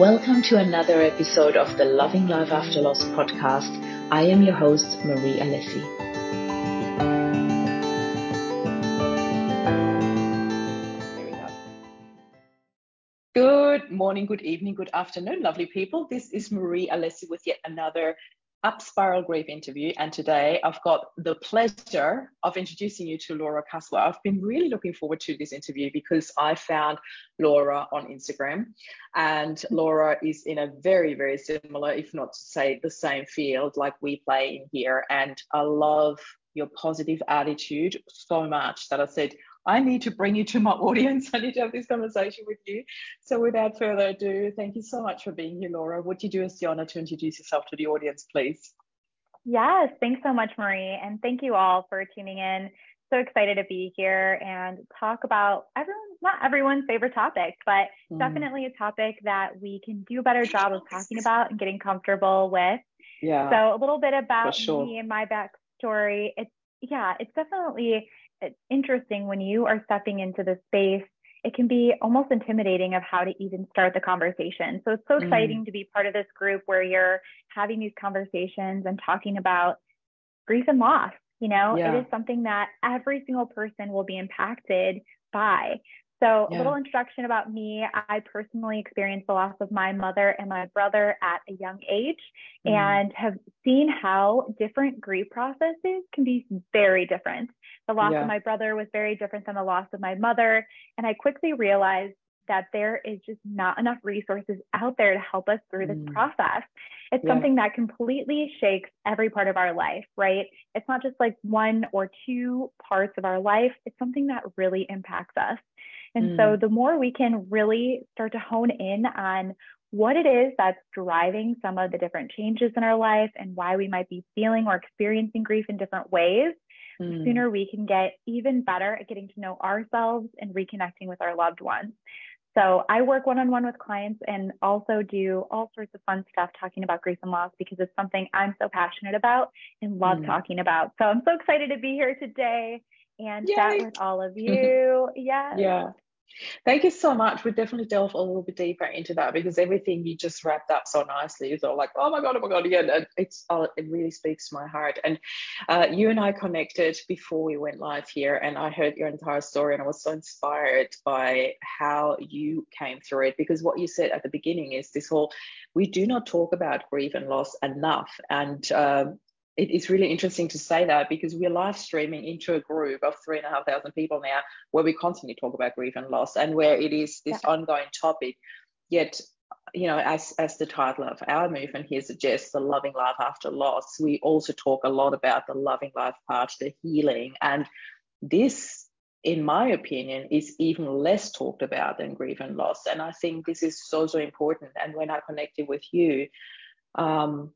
Welcome to another episode of the Loving Life After Loss podcast. I am your host, Marie Alessi. Good morning, good evening, good afternoon, lovely people. This is Marie Alessi with yet another Up Spiral Grief interview. And today I've got the pleasure of introducing you to Laura Kaspo. I've been really looking forward to this interview because I found Laura on Instagram. And Laura is in a very, very similar, if not to say the same field like we play in here. And I love your positive attitude so much that I said, I need to bring you to my audience. I need to have this conversation with you. So, without further ado, thank you so much for being here, Laura. Would you do us the honor to introduce yourself to the audience, please? Yes, thanks so much, Marie. And thank you all for tuning in. So excited to be here and talk about everyone, not everyone's favorite topic, but mm. definitely a topic that we can do a better job of talking about and getting comfortable with. Yeah. So, a little bit about sure. me and my backstory. It's, yeah, it's definitely interesting when you are stepping into the space it can be almost intimidating of how to even start the conversation so it's so mm. exciting to be part of this group where you're having these conversations and talking about grief and loss you know yeah. it is something that every single person will be impacted by so, yeah. a little introduction about me. I personally experienced the loss of my mother and my brother at a young age mm. and have seen how different grief processes can be very different. The loss yeah. of my brother was very different than the loss of my mother. And I quickly realized that there is just not enough resources out there to help us through this mm. process. It's yeah. something that completely shakes every part of our life, right? It's not just like one or two parts of our life, it's something that really impacts us. And mm. so the more we can really start to hone in on what it is that's driving some of the different changes in our life and why we might be feeling or experiencing grief in different ways, mm. the sooner we can get even better at getting to know ourselves and reconnecting with our loved ones. So I work one on one with clients and also do all sorts of fun stuff talking about grief and loss because it's something I'm so passionate about and love mm. talking about. So I'm so excited to be here today and Yay. chat with all of you. yeah. Yeah. Thank you so much. We definitely delve a little bit deeper into that because everything you just wrapped up so nicely. It's all like, oh my god, oh my god, yeah, it's uh, it really speaks to my heart. And uh, you and I connected before we went live here, and I heard your entire story, and I was so inspired by how you came through it. Because what you said at the beginning is this whole, we do not talk about grief and loss enough, and um, it is really interesting to say that because we're live streaming into a group of three and a half thousand people now where we constantly talk about grief and loss and where it is this yeah. ongoing topic. Yet, you know, as as the title of our movement here suggests, the loving life after loss, we also talk a lot about the loving life part, the healing. And this, in my opinion, is even less talked about than grief and loss. And I think this is so, so important. And when I connected with you, um,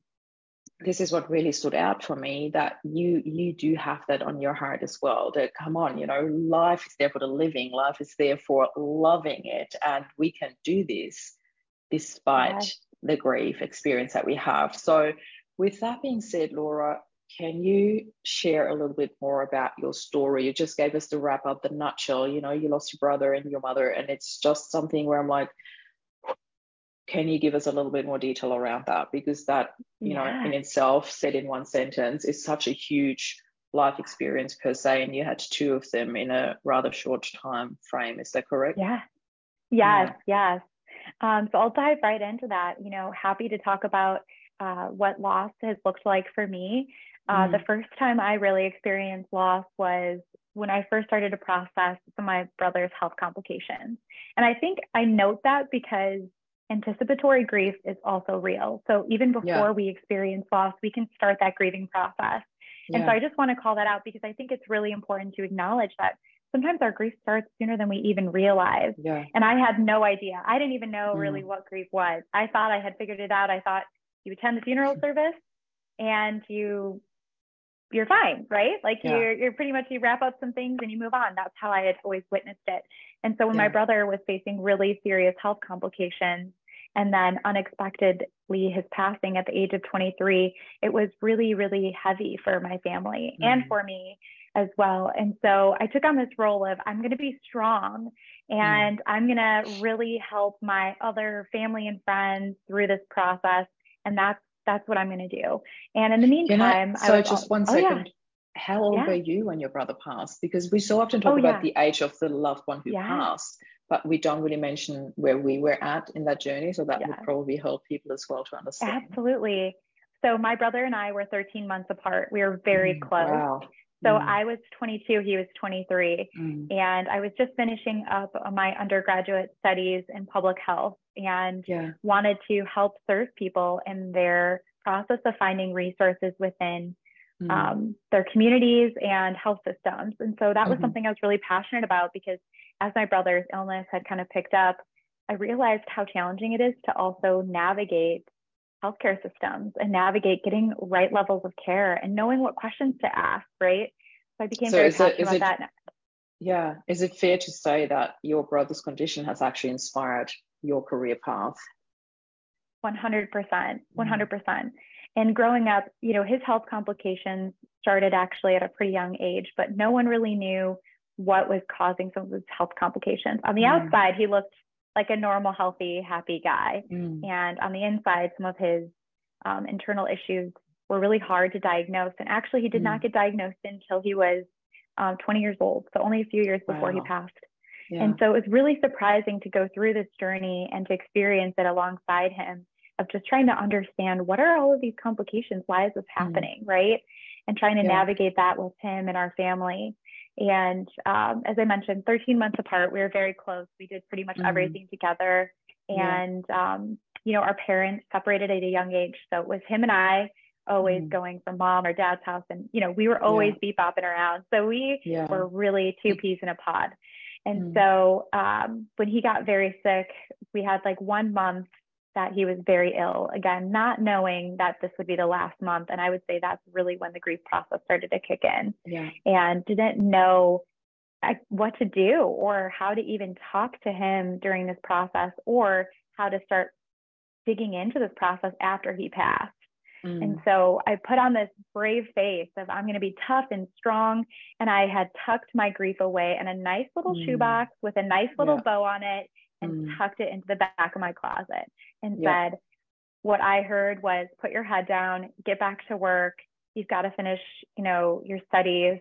this is what really stood out for me that you you do have that on your heart as well that come on you know life is there for the living life is there for loving it and we can do this despite the grief experience that we have. So with that being said laura can you share a little bit more about your story? You just gave us the wrap up the nutshell you know you lost your brother and your mother and it's just something where i'm like can you give us a little bit more detail around that? Because that, you yeah. know, in itself, said in one sentence, is such a huge life experience per se, and you had two of them in a rather short time frame. Is that correct? Yeah. Yes, yeah. yes. Um, so I'll dive right into that. You know, happy to talk about uh, what loss has looked like for me. Uh, mm. The first time I really experienced loss was when I first started to process some of my brother's health complications. And I think I note that because anticipatory grief is also real. So even before yeah. we experience loss, we can start that grieving process. And yeah. so I just want to call that out because I think it's really important to acknowledge that sometimes our grief starts sooner than we even realize. Yeah. And I had no idea. I didn't even know mm. really what grief was. I thought I had figured it out. I thought you attend the funeral service and you you're fine, right? Like yeah. you're you're pretty much you wrap up some things and you move on. That's how I had always witnessed it. And so when yeah. my brother was facing really serious health complications and then unexpectedly his passing at the age of 23, it was really, really heavy for my family mm-hmm. and for me as well. And so I took on this role of I'm going to be strong mm. and mm. I'm going to really help my other family and friends through this process. And that's that's what I'm going to do. And in the meantime, so just all, one second. Oh, yeah. How old yeah. were you when your brother passed? Because we so often talk oh, about yeah. the age of the loved one who passed, but we don't really mention where we were at in that journey. So that would probably help people as well to understand. Absolutely. So my brother and I were 13 months apart. We were very mm, close. Wow. So mm. I was 22, he was 23, mm. and I was just finishing up my undergraduate studies in public health and yeah. wanted to help serve people in their process of finding resources within mm. um, their communities and health systems. And so that was mm-hmm. something I was really passionate about because as my brother's illness had kind of picked up, I realized how challenging it is to also navigate healthcare systems and navigate getting right levels of care and knowing what questions to ask, right? So I became so very passionate it, about it, that. Yeah. Is it fair to say that your brother's condition has actually inspired your career path? 100%. 100%. Mm. And growing up, you know, his health complications started actually at a pretty young age, but no one really knew what was causing some of his health complications. On the mm. outside, he looked like a normal, healthy, happy guy. Mm. And on the inside, some of his um, internal issues were really hard to diagnose. And actually, he did mm. not get diagnosed until he was um, 20 years old. So only a few years before wow. he passed. Yeah. And so it was really surprising to go through this journey and to experience it alongside him of just trying to understand what are all of these complications? Why is this mm. happening? Mm. Right. And trying to yeah. navigate that with him and our family. And um, as I mentioned, 13 months apart, we were very close. We did pretty much mm. everything together. And, yeah. um, you know, our parents separated at a young age. So it was him and I always mm. going from mom or dad's house. And, you know, we were always yeah. bopping around. So we yeah. were really two peas in a pod. And mm. so um, when he got very sick, we had like one month that he was very ill. Again, not knowing that this would be the last month. And I would say that's really when the grief process started to kick in. Yeah. And didn't know what to do or how to even talk to him during this process or how to start digging into this process after he passed. Mm. And so I put on this brave face of I'm going to be tough and strong. And I had tucked my grief away in a nice little mm. shoebox with a nice little yeah. bow on it and mm. tucked it into the back of my closet and yeah. said, what I heard was put your head down, get back to work. You've got to finish, you know, your studies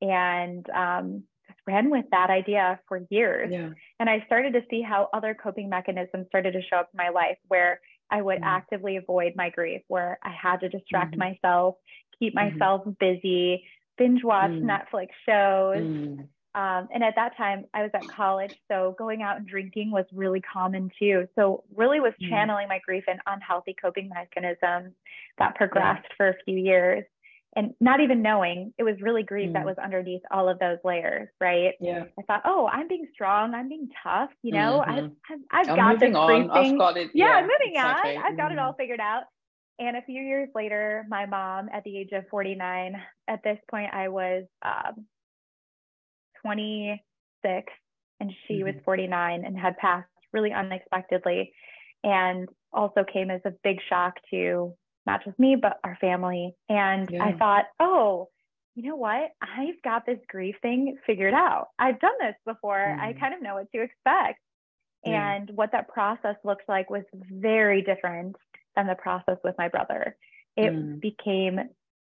and um, just ran with that idea for years. Yeah. And I started to see how other coping mechanisms started to show up in my life where I would mm. actively avoid my grief, where I had to distract mm-hmm. myself, keep mm-hmm. myself busy, binge watch mm. Netflix shows, mm. Um, and at that time, I was at college, so going out and drinking was really common too. So really was mm. channeling my grief and unhealthy coping mechanisms that progressed yeah. for a few years, and not even knowing it was really grief mm. that was underneath all of those layers, right? Yeah. I thought, oh, I'm being strong, I'm being tough, you know, mm-hmm. I've I've, I've got this on. I've got it. Yeah, yeah I'm moving exactly. on. I've got it all mm-hmm. figured out. And a few years later, my mom, at the age of 49, at this point, I was um, 26 and she mm-hmm. was 49 and had passed really unexpectedly and also came as a big shock to not just me but our family and yeah. i thought oh you know what i've got this grief thing figured out i've done this before mm. i kind of know what to expect yeah. and what that process looks like was very different than the process with my brother it mm. became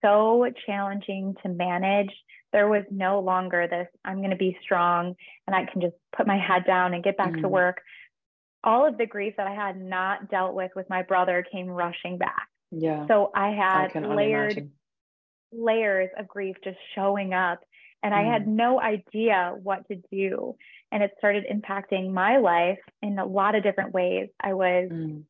so challenging to manage. There was no longer this, I'm going to be strong and I can just put my head down and get back mm. to work. All of the grief that I had not dealt with with my brother came rushing back. Yeah. So I had I layered layers of grief just showing up and mm. I had mm. no idea what to do. And it started impacting my life in a lot of different ways. I was mm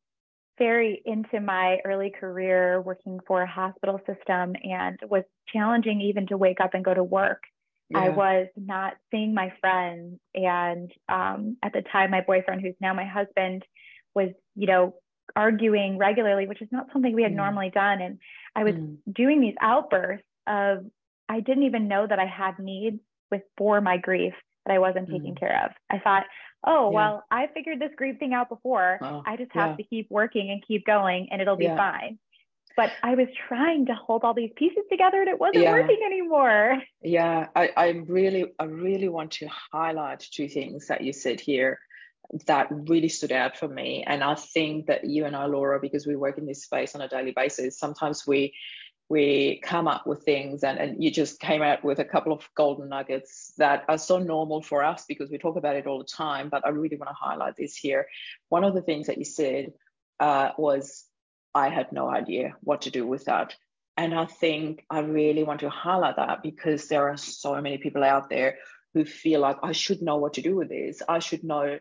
very into my early career working for a hospital system and was challenging even to wake up and go to work. Yeah. I was not seeing my friends. And um, at the time, my boyfriend, who's now my husband, was, you know, arguing regularly, which is not something we had mm. normally done. And I was mm. doing these outbursts of, I didn't even know that I had needs with for my grief that I wasn't taking mm. care of. I thought, oh, yeah. well, I figured this grief thing out before. Oh, I just have yeah. to keep working and keep going and it'll be yeah. fine. but I was trying to hold all these pieces together and it wasn't working anymore. Yeah, I, I really, I really want to highlight two things that you said here that really stood out for me. And I think that you and I, Laura, because we work in this space on a daily basis, sometimes we we come up with things and, and you just came out with a couple of golden nuggets that are so normal for us because we talk about it all the time but i really want to highlight this here one of the things that you said uh, was I had no idea what to do with that. And I think I really want to highlight that because there are so many people out there who feel like I should know what to do with this. I should know,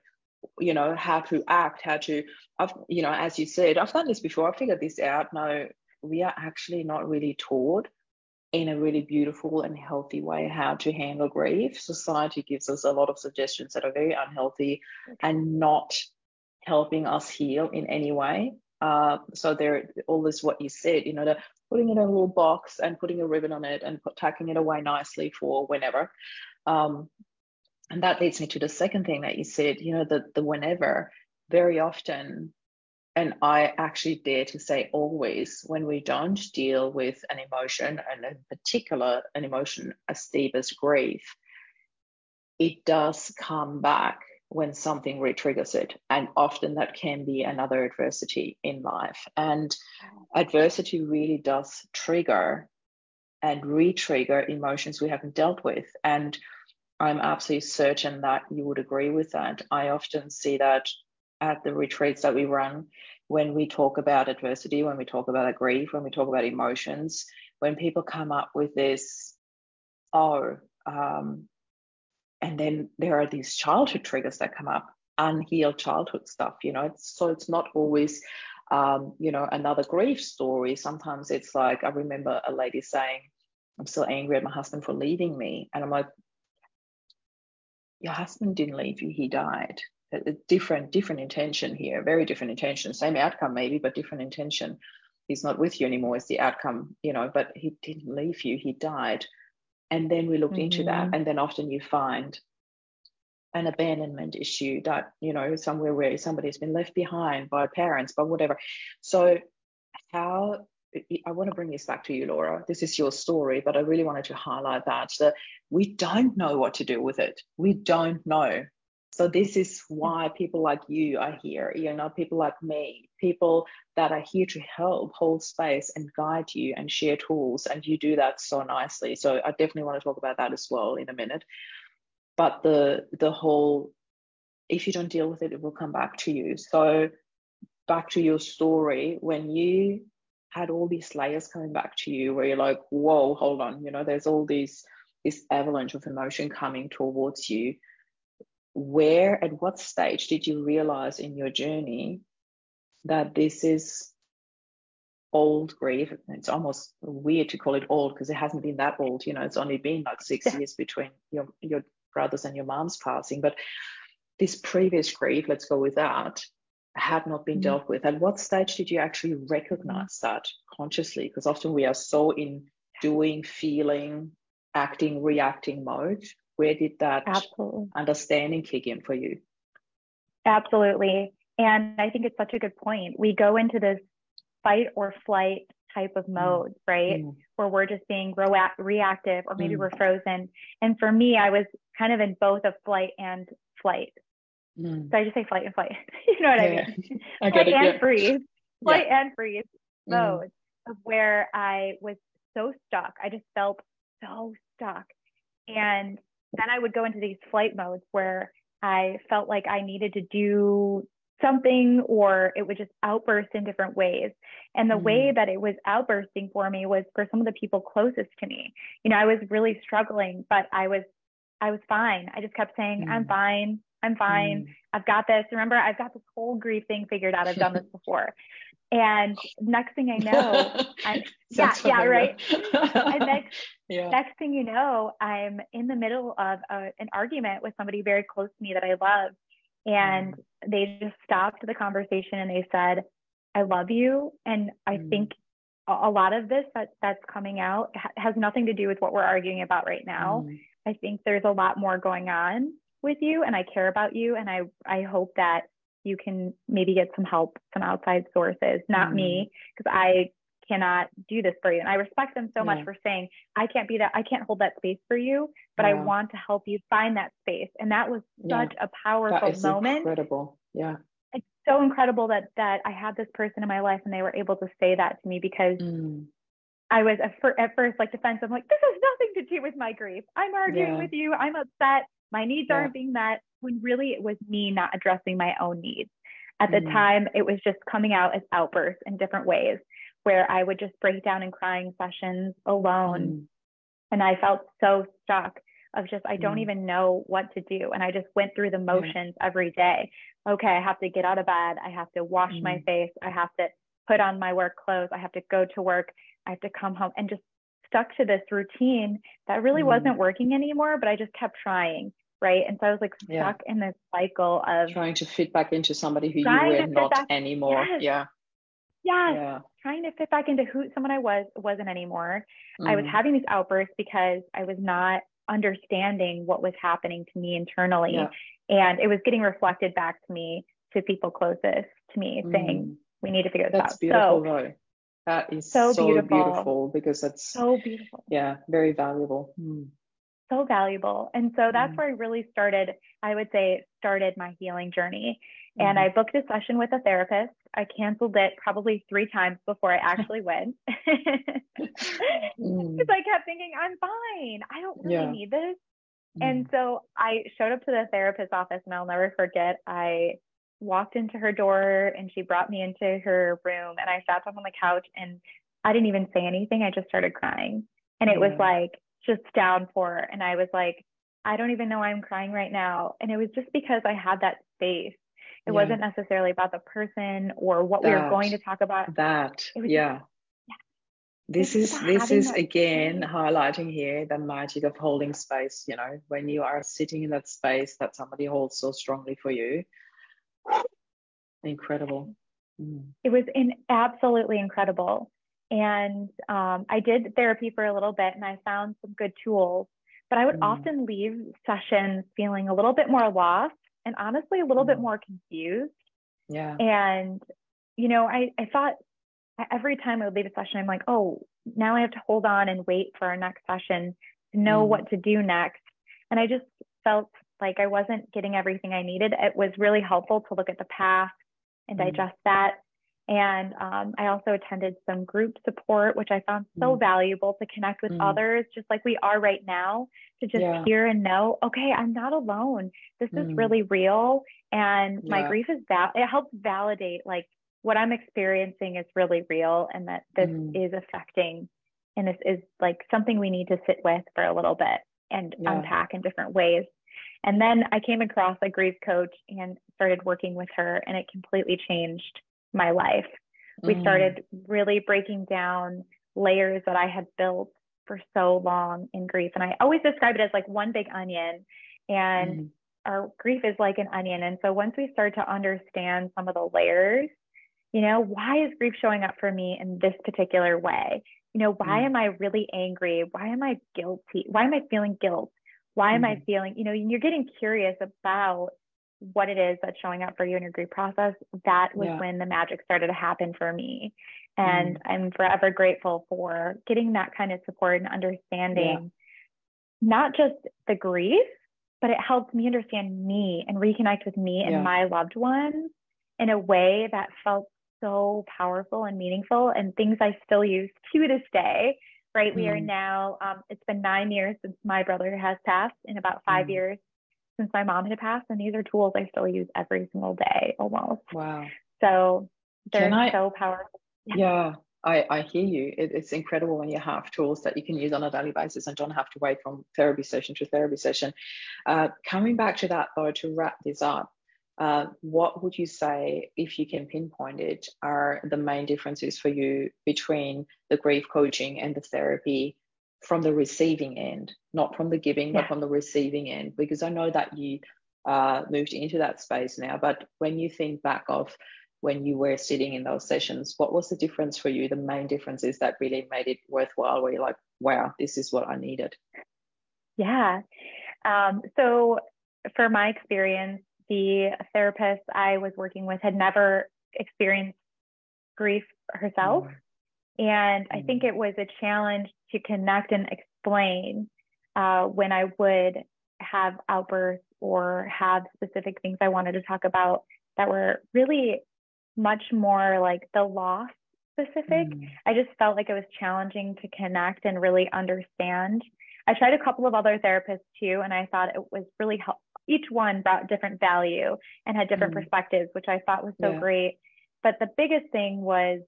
you know, how to act, how to, I've, you know, as you said, I've done this before. I figured this out. No, we are actually not really taught in a really beautiful and healthy way how to handle grief. Society gives us a lot of suggestions that are very unhealthy and not helping us heal in any way. Uh, so there, all this what you said, you know, the putting it in a little box and putting a ribbon on it and put, tucking it away nicely for whenever. Um, and that leads me to the second thing that you said, you know, the the whenever. Very often, and I actually dare to say always, when we don't deal with an emotion, and in particular an emotion as deep as grief, it does come back when something re-triggers it. And often that can be another adversity in life. And adversity really does trigger and re-trigger emotions we haven't dealt with. And i'm absolutely certain that you would agree with that. I often see that at the retreats that we run when we talk about adversity when we talk about grief when we talk about emotions when people come up with this oh um, and then there are these childhood triggers that come up unhealed childhood stuff you know? It's, so it's not always um, you know another grief story. Sometimes it's like i remember a lady saying i'm still angry at my husband for leaving me and i'm like your husband didn't leave you he died a, different different intention here very different intention same outcome maybe but different intention he's not with you anymore is the outcome you know but he didn't leave you he died and then we looked mm-hmm. into that. Mm-hmm. And then often you find an abandonment issue that, you know, somewhere where somebody's been left behind by parents, by whatever. So, how I want to bring this back to you, Laura. This is your story, but I really wanted to highlight that that we don't know what to do with it. We don't know. So this is why people like you are here, you know, people like me, people that are here to help hold space and guide you and share tools. And you do that so nicely. So I definitely want to talk about that as well in a minute. But the the whole if you don't deal with it, it will come back to you. So back to your story, when you had all these layers coming back to you where you're like, whoa, hold on, you know, there's all these this avalanche of emotion coming towards you where at what stage did you realize in your journey that this is old grief it's almost weird to call it old because it hasn't been that old you know it's only been like six yeah. years between your your brothers and your mom's passing but this previous grief let's go with that had not been mm-hmm. dealt with at what stage did you actually recognize that consciously because often we are so in doing feeling acting reacting mode where did that Absolutely. understanding kick in for you? Absolutely. And I think it's such a good point. We go into this fight or flight type of mm. mode, mm. right? Mm. Where we're just being re- reactive or maybe mm. we're frozen. And for me, I was kind of in both of flight and flight. Mm. So I just say flight and flight. you know what yeah. I mean? I flight it, and yeah. freeze. Flight yeah. and freeze mm. mode of where I was so stuck. I just felt so stuck. And then I would go into these flight modes where I felt like I needed to do something or it would just outburst in different ways. And the mm. way that it was outbursting for me was for some of the people closest to me. You know, I was really struggling, but I was I was fine. I just kept saying, mm. I'm fine. I'm fine. Mm. I've got this. Remember, I've got this whole grief thing figured out. I've done this before. And next thing I know, I'm, yeah, yeah, right. and next, yeah. next thing you know, I'm in the middle of a, an argument with somebody very close to me that I love. And mm. they just stopped the conversation and they said, I love you. And I mm. think a lot of this that, that's coming out ha- has nothing to do with what we're arguing about right now. Mm. I think there's a lot more going on with you and I care about you. And I, I hope that you can maybe get some help, some outside sources, not mm. me, because I cannot do this for you. And I respect them so yeah. much for saying, I can't be that, I can't hold that space for you, but yeah. I want to help you find that space. And that was such yeah. a powerful moment. Incredible. Yeah. It's so incredible that that I had this person in my life and they were able to say that to me because mm. I was at, fir- at first like defensive, like, this has nothing to do with my grief. I'm arguing with you. I'm upset. My needs aren't being met. When really it was me not addressing my own needs. At the mm. time, it was just coming out as outbursts in different ways where I would just break down in crying sessions alone. Mm. And I felt so stuck of just, I don't mm. even know what to do. And I just went through the motions yeah. every day. Okay, I have to get out of bed. I have to wash mm. my face. I have to put on my work clothes. I have to go to work. I have to come home and just stuck to this routine that really mm. wasn't working anymore, but I just kept trying right? And so I was like stuck yeah. in this cycle of trying to fit back into somebody who you were not back, anymore. Yes. Yeah. Yes. Yeah. Trying to fit back into who someone I was wasn't anymore. Mm. I was mm. having these outbursts because I was not understanding what was happening to me internally. Yeah. And it was getting reflected back to me to people closest to me mm. saying, we need to figure this that's out. Beautiful, so, though. That is so, so beautiful. beautiful. because that's so beautiful. Yeah, very valuable. Mm so valuable. And so that's mm where I really started, I would say, started my healing journey. mm And I booked a session with a therapist. I canceled it probably three times before I actually went. Because mm. I kept thinking, I'm fine. I don't really yeah. need this. And mm. so I showed up to the therapist's office, and I'll never forget. I walked into her door and she brought me into her room, and I sat down on the couch and I didn't even say anything. I just started crying. And it yeah. was like, just downpour. And I was like, I don't even know why I'm crying right now. And it was just because I had that space. It yeah. wasn't necessarily about the person or what that, we were going to talk about. That, yeah. This is this is again space. highlighting here the magic of holding space. You know, when you are sitting in that space that somebody holds so strongly for you, incredible. Mm. It was in absolutely incredible. And um, I did therapy for a little bit and I found some good tools, but I would mm. often leave sessions feeling a little bit more lost and honestly a little mm. bit more confused. Yeah. And, you know, I, I thought every time I would leave a session, I'm like, oh, now I have to hold on and wait for our next session to know mm. what to do next. And I just felt like I wasn't getting everything I needed. It was really helpful to look at the past and mm. digest that and um, I also attended some group support, which I found so mm. valuable to connect with mm. others, just like we are right now, to just yeah. hear and know, okay, I'm not alone. This is really real. And my grief is val- it helps validate like what I'm experiencing is really real and that this mm. is affecting and this is like something we need to sit with for a little bit and yeah. unpack in different ways. And then I came across a grief coach and started working with her, and it completely changed my life. We mm. started really breaking down layers that I had built for so long in grief. And I always describe it as like one big onion. And mm. our grief is like an onion. And so once we start to understand some of the layers, you know, why is grief showing up for me in this particular way? You know, why mm. am I really angry? Why am I guilty? Why am I feeling guilt? Why am I mm. feeling, you know, you're getting curious about what it is that's showing up for you in your grief process, that was yeah. when the magic started to happen for me. And mm. I'm forever grateful for getting that kind of support and understanding yeah. not just the grief, but it helped me understand me and reconnect with me yeah. and my loved ones in a way that felt so powerful and meaningful and things I still use to this day. Right. Mm. We are mm. now, um, it's been nine years since my brother has passed, and about five mm. years since my mom had passed, and these are tools I still use every single day almost. Wow. So they're I, so powerful. Yeah. yeah. I, I hear you. It, it's incredible when you have tools that you can use on a daily basis and don't have to wait from therapy session to therapy session. Uh, coming back to that though, to wrap this up, uh, what would you say, if you can pinpoint it, are the main differences for you between the grief coaching and the therapy from the receiving end, not from the giving, yeah. but from the receiving end. Because I know that you uh, moved into that space now, but when you think back of when you were sitting in those sessions, what was the difference for you? The main difference is that really made it worthwhile, where you're like, wow, this is what I needed. Yeah. Um, so, for my experience, the therapist I was working with had never experienced grief herself. Mm. And I think mm. it was a challenge to connect and explain uh, when I would have outbursts or have specific things I wanted to talk about that were really much more like the loss specific. Mm. I just felt like it was challenging to connect and really understand. I tried a couple of other therapists too, and I thought it was really helpful. Each one brought different value and had different mm. perspectives, which I thought was so yeah. great. But the biggest thing was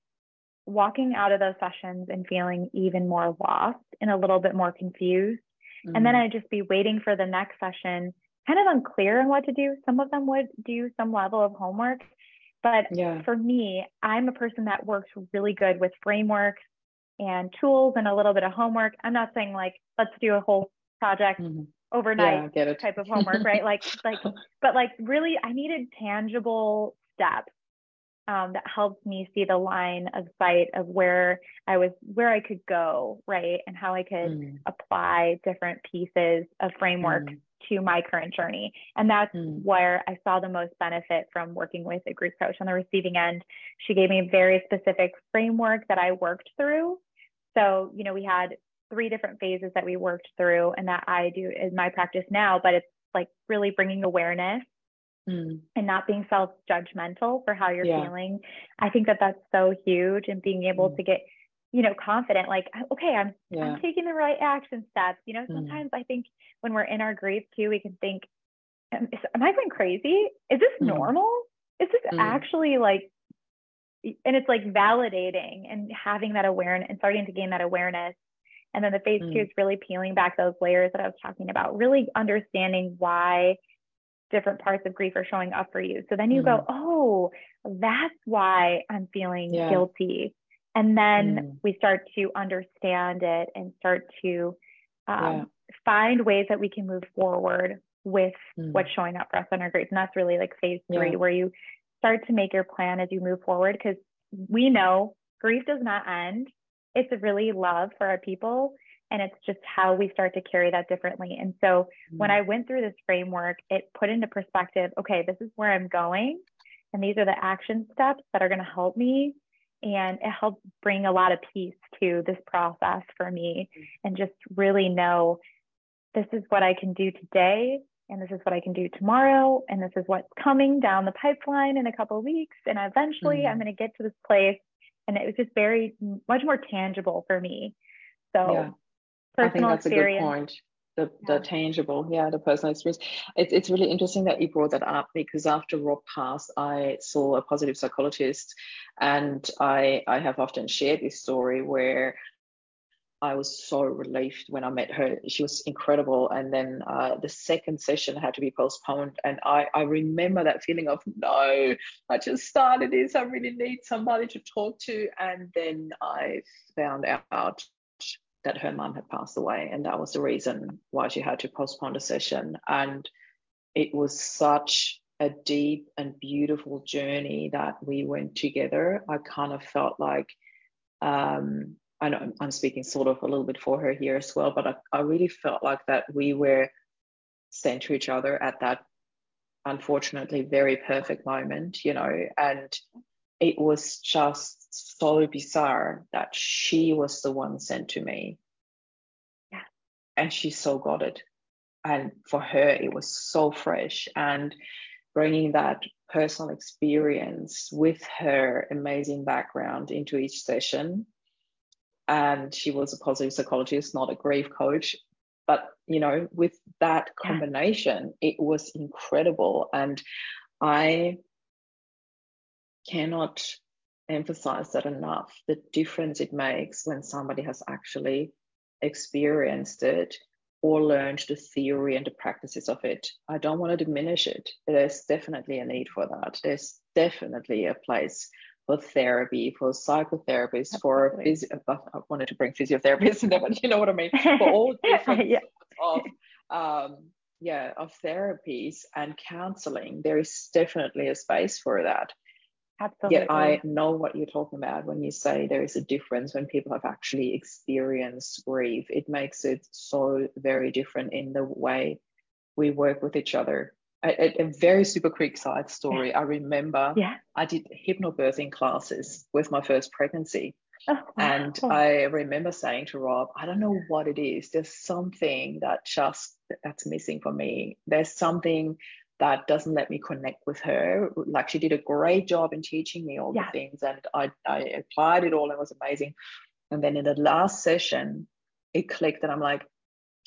walking out of those sessions and feeling even more lost and a little bit more confused. Mm. And then mm. I'd just be waiting for the next session, kind of unclear on what to do. Some of them would do some level of homework. But yeah. for me, I'm a person that works really good with frameworks and tools and a little bit of homework. I'm not saying like, let's do a whole project mm-hmm. Overnight yeah, type of homework, right? Like, like, but like really, I needed tangible steps um, that helped me see the line of sight of where I was, where I could go, right, and how I could mm. apply different pieces of framework mm. to my current journey. And that's mm. where I saw the most benefit from working with a group coach on the receiving end. She gave me a very specific framework that I worked through. So, you know, we had three different phases that we worked through, and that I do in my practice now, but it's like really bringing awareness mm. and not being self judgmental for how you're yeah. feeling. I think that that's so huge and being able mm. to get, you know, confident, like, okay, I'm, yeah. I'm taking the right action steps. You know, mm. sometimes mm. I think when we're in our grief too, we can think, am, am I going crazy? Is this mm. normal? Is this mm. actually like, and it's like validating and having that awareness and starting to gain that awareness and then the phase mm. two is really peeling back those layers that I was talking about, really understanding why different parts of grief are showing up for you. So then you mm. go, oh, that's why I'm feeling yeah. guilty. And then mm. we start to understand it and start to um, yeah. find ways that we can move forward with mm. what's showing up for us in our grief. And that's really like phase three, yeah. where you start to make your plan as you move forward because we know grief does not end. It's really love for our people and it's just how we start to carry that differently. And so when I went through this framework, it put into perspective, okay, this is where I'm going. And these are the action steps that are going to help me. And it helped bring a lot of peace to this process for me mm-hmm. and just really know this is what I can do today. And this is what I can do tomorrow. And this is what's coming down the pipeline in a couple of weeks. And eventually mm-hmm. I'm going to get to this place. And it was just very much more tangible for me. So yeah I think that's experience. a good point. The, yeah. tangible, yeah, the personal experience. It's, it's really interesting that you brought that up because after Rob passed, I saw a positive psychologist, and I I have often shared this story where I was so relieved when I met her. She was incredible. And then uh, the second session had to be postponed. And I, I remember that feeling of, no, I just started this. I really need somebody to talk to. And then I found out that her mum had passed away, and that was the reason why she had to postpone the session. And it was such a deep and beautiful journey that we went together. I kind of felt like, um, I know I'm speaking sort of a little bit for her here as well, but I, I really felt like that we were sent to each other at that unfortunately very perfect moment, you know, and it was just so bizarre that she was the one sent to me. Yeah. And she so got it. And for her, it was so fresh. And bringing that personal experience with her amazing background into each session. And she was a positive psychologist, not a grief coach. But, you know, with that combination, yeah. it was incredible. And I cannot emphasize that enough the difference it makes when somebody has actually experienced it or learned the theory and the practices of it. I don't want to diminish it. There's definitely a need for that. There's definitely a place for therapy, for psychotherapists, Absolutely. for physio. I wanted to bring physiotherapists in there, but you know what I mean. For all different yeah. of um, yeah of therapies and counseling, there is definitely a space for that. Absolutely. Yet I know what you're talking about when you say there is a difference when people have actually experienced grief. It makes it so very different in the way we work with each other. A, a very super quick side story. I remember yeah. I did hypnobirthing classes with my first pregnancy. Oh, wow. And I remember saying to Rob, I don't know what it is. There's something that just that's missing for me. There's something that doesn't let me connect with her. Like she did a great job in teaching me all yeah. the things, and I, I applied it all. It was amazing. And then in the last session, it clicked, and I'm like,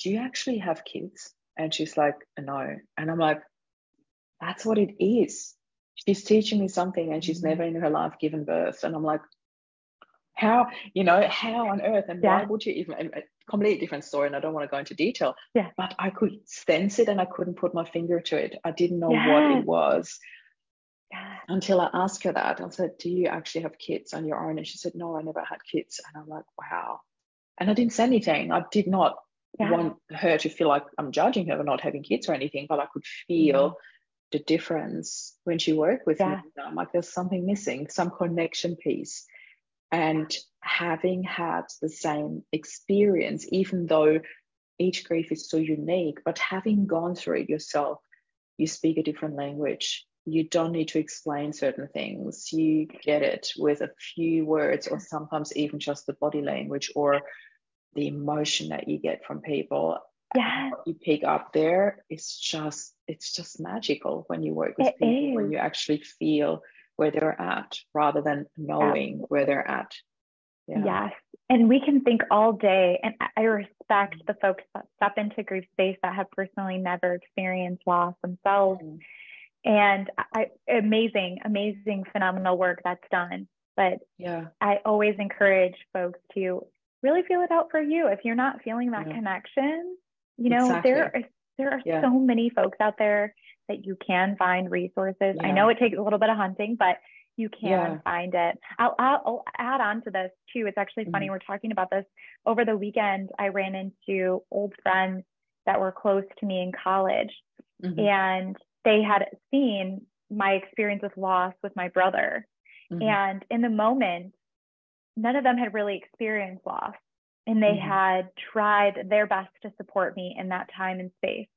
"Do you actually have kids?" And she's like, "No." And I'm like, "That's what it is." She's teaching me something, and she's never in her life given birth. And I'm like, how you know how on earth and yeah. why would you even a completely different story and i don't want to go into detail yeah but i could sense it and i couldn't put my finger to it i didn't know yeah. what it was yeah. until i asked her that i said do you actually have kids on your own and she said no i never had kids and i'm like wow and i didn't say anything i did not yeah. want her to feel like i'm judging her for not having kids or anything but i could feel mm-hmm. The difference when she worked with me i'm like there's something missing some connection piece and having had the same experience, even though each grief is so unique, but having gone through it yourself, you speak a different language. You don't need to explain certain things. You get it with a few words, or sometimes even just the body language or the emotion that you get from people. Yeah. What you pick up there is just it's just magical when you work with it people is. when you actually feel where they're at rather than knowing yeah. where they're at. Yeah. Yes. And we can think all day. And I respect the folks that step into grief space that have personally never experienced loss themselves. Mm. And I, amazing, amazing, phenomenal work that's done. But yeah, I always encourage folks to really feel it out for you. If you're not feeling that yeah. connection, you know, exactly. there are there are yeah. so many folks out there that you can find resources. Yeah. I know it takes a little bit of hunting, but you can yeah. find it. I'll, I'll, I'll, add on to this too. It's actually funny. Mm-hmm. We're talking about this over the weekend. I ran into old friends that were close to me in college, mm-hmm. and they had seen my experience with loss with my brother. Mm-hmm. And in the moment, none of them had really experienced loss, and they mm-hmm. had tried their best to support me in that time and space.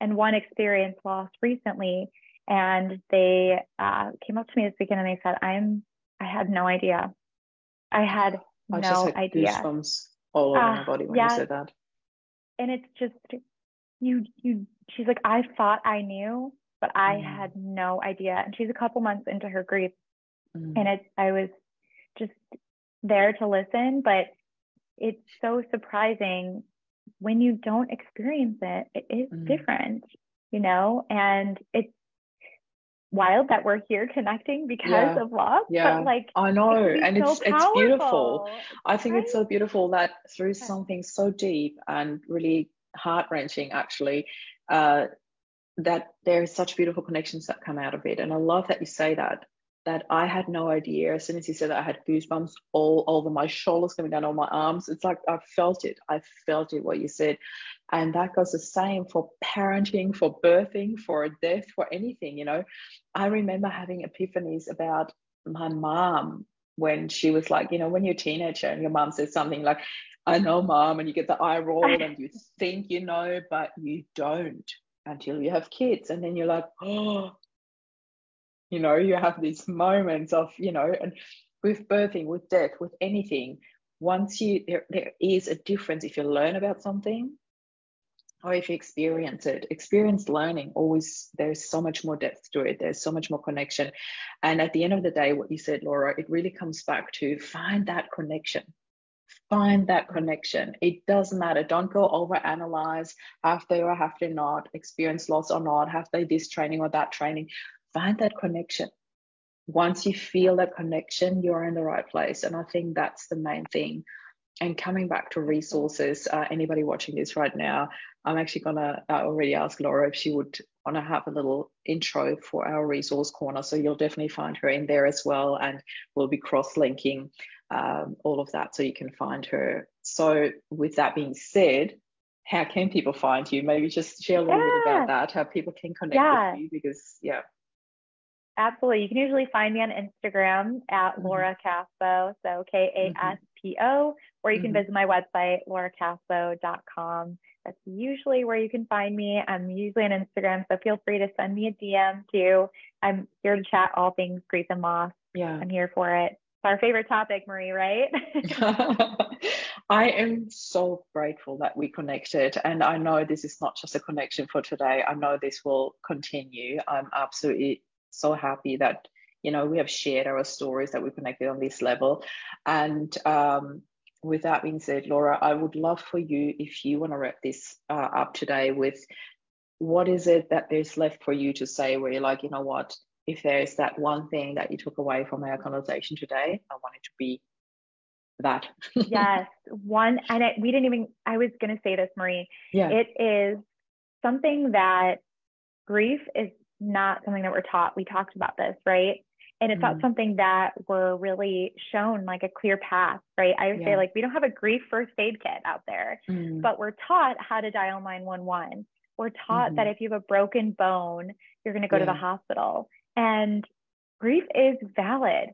And one experienced loss recently, and they uh, came up to me this weekend and they said, "I'm, I had no idea. I had I no had idea." Goosebumps all over uh, my body when yeah. you said that. And it's just you, you. She's like, I thought I knew, but I mm. had no idea. And she's a couple months into her grief, mm. and it's I was just there to listen, but it's so surprising when you don't experience it. It is mm. different, you know, and it's wild that we're here connecting because yeah. of love. Yeah. But like I know. And so it's powerful, it's beautiful. I think right? it's so beautiful that through something so deep and really heart wrenching actually, uh, that there is such beautiful connections that come out of it. And I love that you say that that I had no idea. As soon as you said that, I had goosebumps all over my shoulders, coming down all my arms. It's like I felt it. I felt it, what you said. And that goes the same for parenting, for birthing, for death, for anything, you know. I remember having epiphanies about my mom when she was like, you know, when you're a teenager and your mom says something like, I know, mom, and you get the eye roll and you think you know, but you don't until you have kids. And then you're like, oh, you know you have these moments of you know and with birthing with death with anything once you there, there is a difference if you learn about something or if you experience it. Experience learning always there's so much more depth to it. There's so much more connection. And at the end of the day what you said laura it really comes back to find that connection. Find that connection. It doesn't matter. Don't go over analyze have they or have they not? Experience loss or not? Have they this training or that training find that connection. Once you feel that connection, you're in the right place. And I think that's the main thing. And coming back to resources, uh, anybody watching this right now, I'm actually going to uh, already ask Laura if she would want to have a little intro for our resource corner. So you'll definitely find her in there as well. And we'll be cross linking um, all of that so you can find her. So, with that being said, how can people find you? Maybe just share a little yeah. bit about that, how people can connect yeah. with you because, yeah. Absolutely. You can usually find me on Instagram at mm-hmm. Laura Kaspo, so K A S P O, or you can mm-hmm. visit my website, laurakaspo.com. That's usually where you can find me. I'm usually on Instagram, so feel free to send me a DM too. I'm here to chat all things grief and loss. Yeah. I'm here for it. It's our favorite topic, Marie, right? I am so grateful that we connected. And I know this is not just a connection for today. I know this will continue. I'm absolutely so happy that, you know, we have shared our stories, that we connected on this level. And um, with that being said, Laura, I would love for you, if you want to wrap this uh, up today with what is it that there's left for you to say where you're like, you know what, if there is that one thing that you took away from our conversation today, I want it to be that. yes, one, and it, we didn't even. I was going to say this, Marie. Yeah, it is something that grief is not something that we're taught. We talked about this, right? And it's mm. not something that we're really shown like a clear path, right? I would yeah. say like we don't have a grief first aid kit out there, mm. but we're taught how to dial 911. We're taught mm-hmm. that if you have a broken bone, you're going to go yeah. to the hospital. And grief is valid.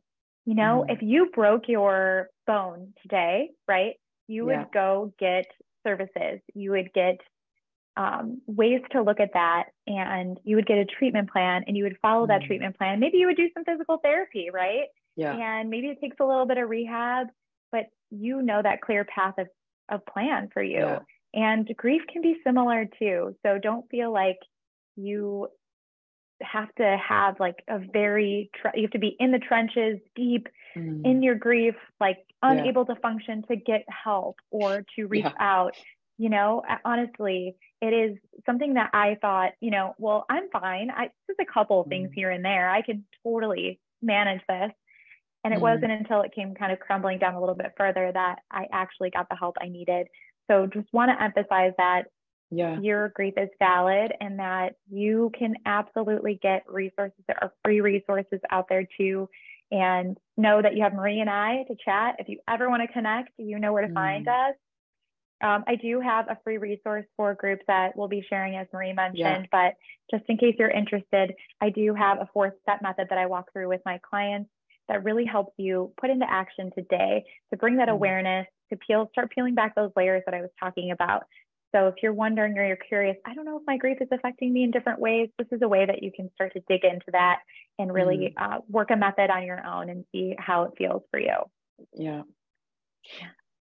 You know, mm. if you broke your bone today, right, you would yeah. go get services, you would get um, ways to look at that, and you would get a treatment plan and you would follow mm. that treatment plan. Maybe you would do some physical therapy, right? Yeah. And maybe it takes a little bit of rehab, but you know that clear path of, of plan for you. Yeah. And grief can be similar too. So don't feel like you have to have like a very you have to be in the trenches deep mm. in your grief like unable yeah. to function to get help or to reach yeah. out you know honestly it is something that i thought you know well i'm fine i just a couple of things mm. here and there i can totally manage this and it mm. wasn't until it came kind of crumbling down a little bit further that i actually got the help i needed so just want to emphasize that yeah. your grief is valid and that you can absolutely get resources that are free resources out there too. And know that you have Marie and I to chat. If you ever want to connect, you know where to mm. find us. Um, I do have a free resource for groups that we'll be sharing, as Marie mentioned. Yeah. But just in case you're interested, I do have a fourth step method that I walk through with my clients that really helps you put into action today to bring that mm. awareness, to peel, start peeling back those layers that I was talking about, so if you're wondering or you're curious, I don't know if my grief is affecting me in different ways, this is a way that you can start to dig into that and really mm. uh, work a method on your own and see how it feels for you. Yeah.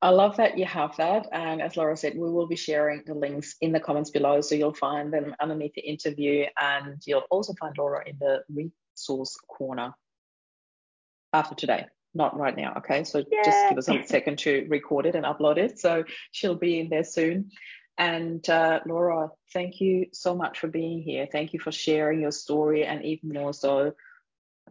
I love that you have that. And as Laura said, we will be sharing the links in the comments below. So you'll find them underneath the interview and you'll also find Laura in the resource corner after today not right now. Okay. So Yay. just give us a second to record it and upload it. So she'll be in there soon. And uh, Laura, thank you so much for being here. Thank you for sharing your story, and even more so,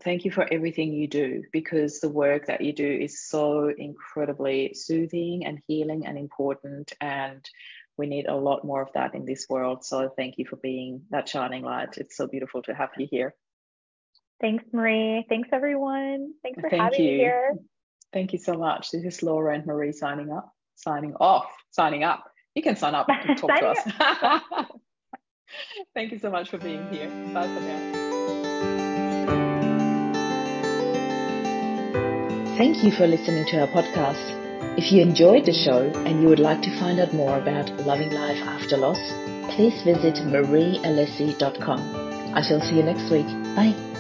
thank you for everything you do because the work that you do is so incredibly soothing and healing and important. And we need a lot more of that in this world. So thank you for being that shining light. It's so beautiful to have you here. Thanks, Marie. Thanks, everyone. Thanks for thank having you. me here. Thank you so much. This is Laura and Marie signing up, signing off, signing up. You can sign up and talk to us. Thank you so much for being here. Bye for now. Thank you for listening to our podcast. If you enjoyed the show and you would like to find out more about loving life after loss, please visit mariealessi.com. I shall see you next week. Bye.